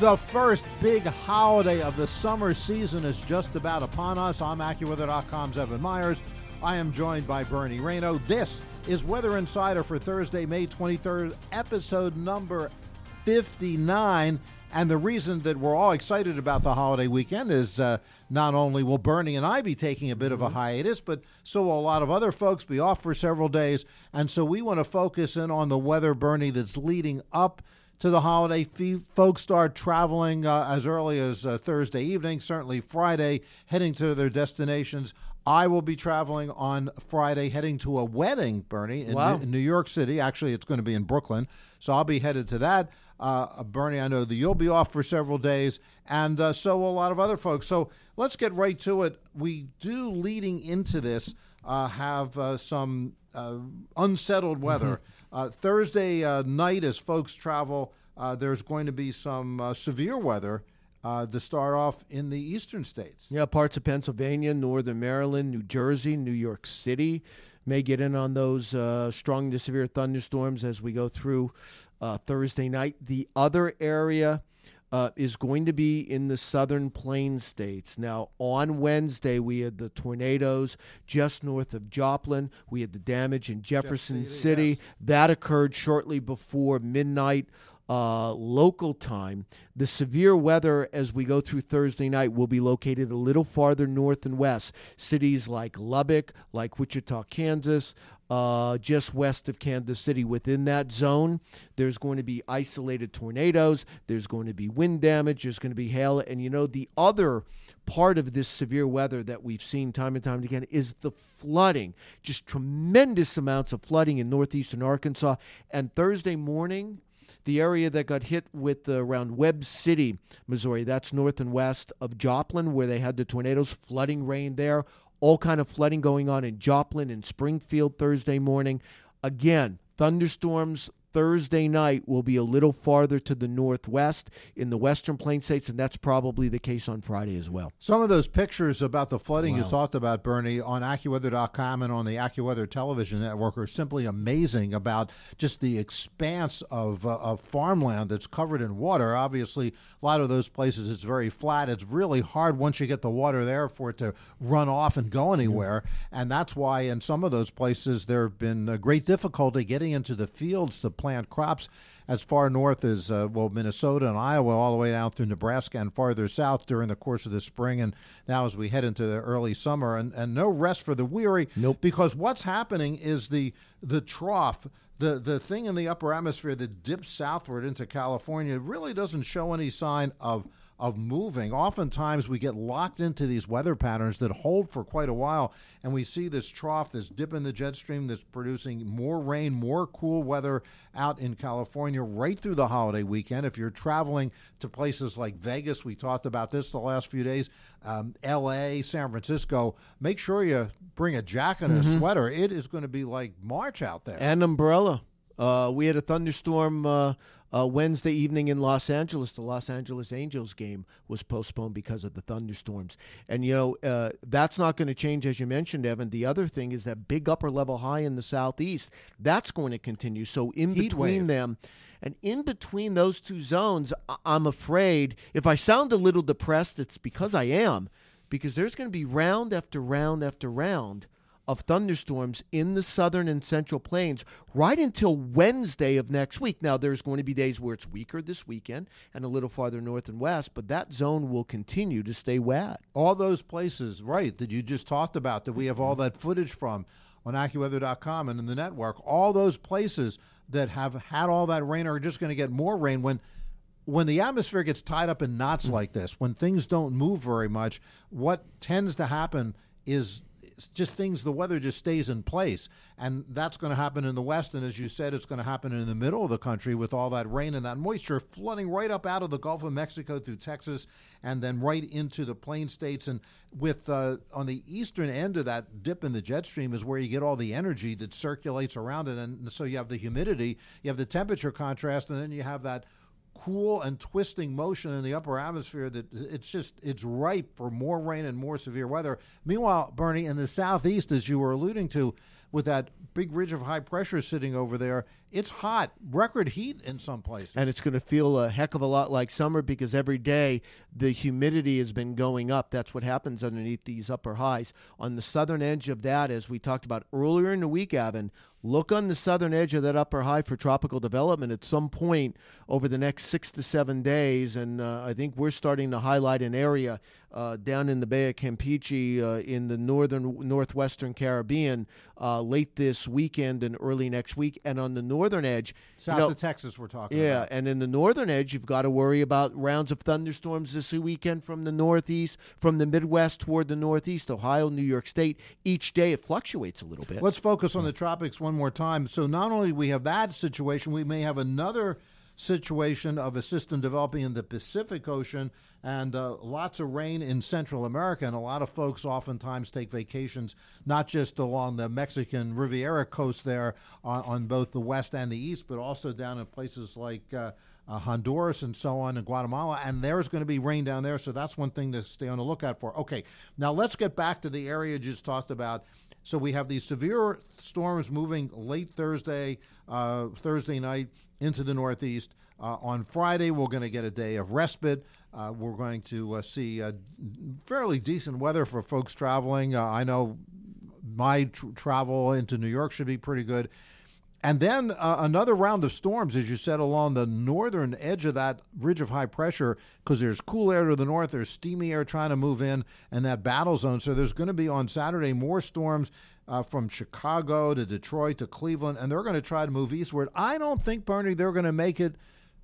The first big holiday of the summer season is just about upon us. I'm AccuWeather.com's Evan Myers. I am joined by Bernie Rayno. This is Weather Insider for Thursday, May 23rd, episode number 59. And the reason that we're all excited about the holiday weekend is uh, not only will Bernie and I be taking a bit of a hiatus, but so will a lot of other folks be off for several days. And so we want to focus in on the weather, Bernie, that's leading up to the holiday. Folks start traveling uh, as early as uh, Thursday evening, certainly Friday, heading to their destinations. I will be traveling on Friday, heading to a wedding, Bernie, in, Wow. New, in New York City. Actually, it's going to be in Brooklyn, so I'll be headed to that. Uh, Bernie, I know that you'll be off for several days, and uh, so will a lot of other folks. So let's get right to it. We do, leading into this, uh, have uh, some unsettled weather. Uh, Thursday uh, night, as folks travel, uh, there's going to be some uh, severe weather uh, to start off in the eastern states. Yeah, parts of Pennsylvania, northern Maryland, New Jersey, New York City may get in on those uh, strong to severe thunderstorms as we go through uh, Thursday night. The other area uh, is going to be in the southern plain states. Now, on Wednesday, we had the tornadoes just north of Joplin. We had the damage in Jefferson City, City. yes. That occurred shortly before midnight uh, local time. The severe weather as we go through Thursday night will be located a little farther north and west. Cities like Lubbock, like Wichita, Kansas, uh, just west of Kansas City. Within that zone, there's going to be isolated tornadoes, there's going to be wind damage, there's going to be hail. And you know, the other part of this severe weather that we've seen time and time again is the flooding. Just tremendous amounts of flooding in northeastern Arkansas. And Thursday morning, the area that got hit with uh, around Webb City, Missouri, that's north and west of Joplin, where they had the tornadoes, flooding rain there, all kind of flooding going on in Joplin and Springfield Thursday morning. Again, thunderstorms Thursday night will be a little farther to the northwest in the western plain states, and that's probably the case on Friday as well. Some of those pictures about the flooding you talked about, Bernie, on AccuWeather.com and on the AccuWeather television network are simply amazing about just the expanse of, uh, of farmland that's covered in water. Obviously, a lot of those places it's very flat. It's really hard once you get the water there for it to run off and go anywhere. And that's why in some of those places there have been uh, great difficulty getting into the fields to plant crops as far north as uh, well Minnesota and Iowa, all the way down through Nebraska and farther south during the course of the spring, and now as we head into the early summer, and, and no rest for the weary. Nope. Because what's happening is the the trough. The, the thing in the upper atmosphere that dips southward into California really doesn't show any sign of of moving. Oftentimes we get locked into these weather patterns that hold for quite a while, and we see this trough, this dip in the jet stream that's producing more rain, more cool weather out in California right through the holiday weekend. If you're traveling to places like Vegas, we talked about this the last few days, um, LA, San Francisco, make sure you bring a jacket and a sweater. It is going to be like March out there. And umbrella. Uh, we had a thunderstorm uh, uh, Wednesday evening in Los Angeles. The Los Angeles Angels game was postponed because of the thunderstorms. And, you know, uh, that's not going to change, as you mentioned, Evan. The other thing is that big upper level high in the southeast, that's going to continue. So, in Heat between wave. them, and in between those two zones, I- I'm afraid if I sound a little depressed, it's because I am, because there's going to be round after round after round of thunderstorms in the southern and central plains right until Wednesday of next week. Now, there's going to be days where it's weaker this weekend and a little farther north and west, but that zone will continue to stay wet. all those places, right, that you just talked about, that we have all mm-hmm. that footage from on AccuWeather.com and in the network, all those places that have had all that rain are just going to get more rain when when the atmosphere gets tied up in knots mm. like this, when things don't move very much, what tends to happen is just things, the weather just stays in place. And that's going to happen in the West. And as you said, it's going to happen in the middle of the country with all that rain and that moisture flooding right up out of the Gulf of Mexico through Texas and then right into the plain states. And with uh, on the eastern end of that dip in the jet stream is where you get all the energy that circulates around it. And so you have the humidity, you have the temperature contrast, and then you have that cool and twisting motion in the upper atmosphere that it's just it's ripe for more rain and more severe weather. Meanwhile, Bernie, in the southeast, as you were alluding to, with that big ridge of high pressure sitting over there, it's hot, record heat in some places. And it's going to feel a heck of a lot like summer because every day the humidity has been going up. That's what happens underneath these upper highs. On the southern edge of that, as we talked about earlier in the week, Evan, look on the southern edge of that upper high for tropical development at some point over the next six to seven days. And uh, I think we're starting to highlight an area uh, down in the Bay of Campeche uh, in the northern northwestern Caribbean uh, late this weekend and early next week. And on the northern edge, south you know, of Texas, we're talking. yeah, about. and in the northern edge, you've got to worry about rounds of thunderstorms this weekend from the northeast, from the Midwest toward the northeast, Ohio, New York State. Each day it fluctuates a little bit. Let's focus on the tropics one more time. So not only we have that situation, we may have another situation of a system developing in the Pacific Ocean and uh, lots of rain in Central America. And a lot of folks oftentimes take vacations not just along the Mexican Riviera coast there on, on both the west and the east, but also down in places like. Uh, uh, Honduras and so on, and Guatemala, and there's going to be rain down there, so that's one thing to stay on the lookout for. Okay, now let's get back to the area you just talked about. So we have these severe storms moving late Thursday, uh, Thursday night into the Northeast. Uh, on Friday, we're going to get a day of respite. Uh, we're going to uh, see uh, fairly decent weather for folks traveling. Uh, I know my tr- travel into New York should be pretty good. And then uh, another round of storms, as you said, along the northern edge of that ridge of high pressure, because there's cool air to the north, there's steamy air trying to move in, and that battle zone. So there's going to be on Saturday more storms uh, from Chicago to Detroit to Cleveland, and they're going to try to move eastward. I don't think, Bernie, they're going to make it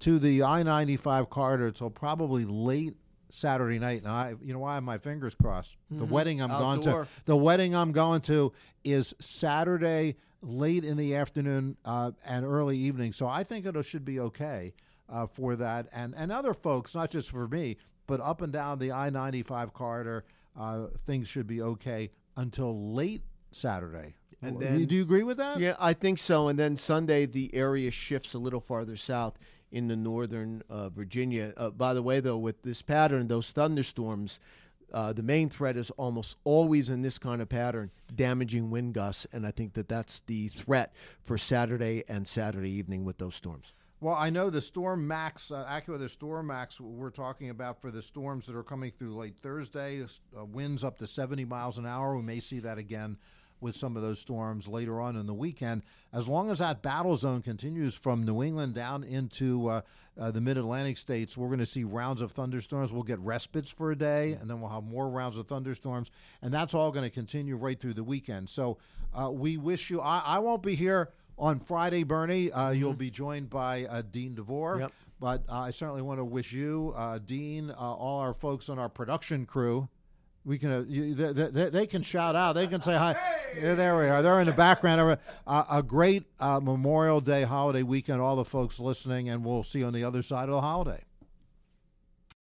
to the I 95 corridor until probably late Saturday night, and I, you know, why I have my fingers crossed. The wedding I'm going to, the wedding I'm going to is Saturday late in the afternoon uh, and early evening. So I think it should be okay uh, for that, and and other folks, not just for me, but up and down the I-95 corridor, uh, things should be okay until late Saturday. And then- do you agree with that? Yeah, I think so. And then Sunday, the area shifts a little farther south in the northern uh, Virginia. Uh, by the way, though, with this pattern, those thunderstorms, uh, the main threat is almost always in this kind of pattern damaging wind gusts. And I think that that's the threat for Saturday and Saturday evening with those storms. Well, I know the StormMax, uh, AccuWeather StormMax, we're talking about for the storms that are coming through late Thursday, uh, winds up to 70 miles an hour. We may see that again with some of those storms later on in the weekend. As long as that battle zone continues from New England down into uh, uh, the mid Atlantic states, we're going to see rounds of thunderstorms. We'll get respites for a day, and then we'll have more rounds of thunderstorms. And that's all going to continue right through the weekend. So uh, we wish you, I, I won't be here on Friday, Bernie. Uh, You'll be joined by uh, Dean DeVore. Yep. But uh, I certainly want to wish you, uh, Dean, uh, all our folks on our production crew. We can, uh, you, they, they, they can shout out. They can say hi. Yeah, there we are. They're in the background. Uh, a great uh, Memorial Day holiday weekend. All the folks listening, and we'll see you on the other side of the holiday.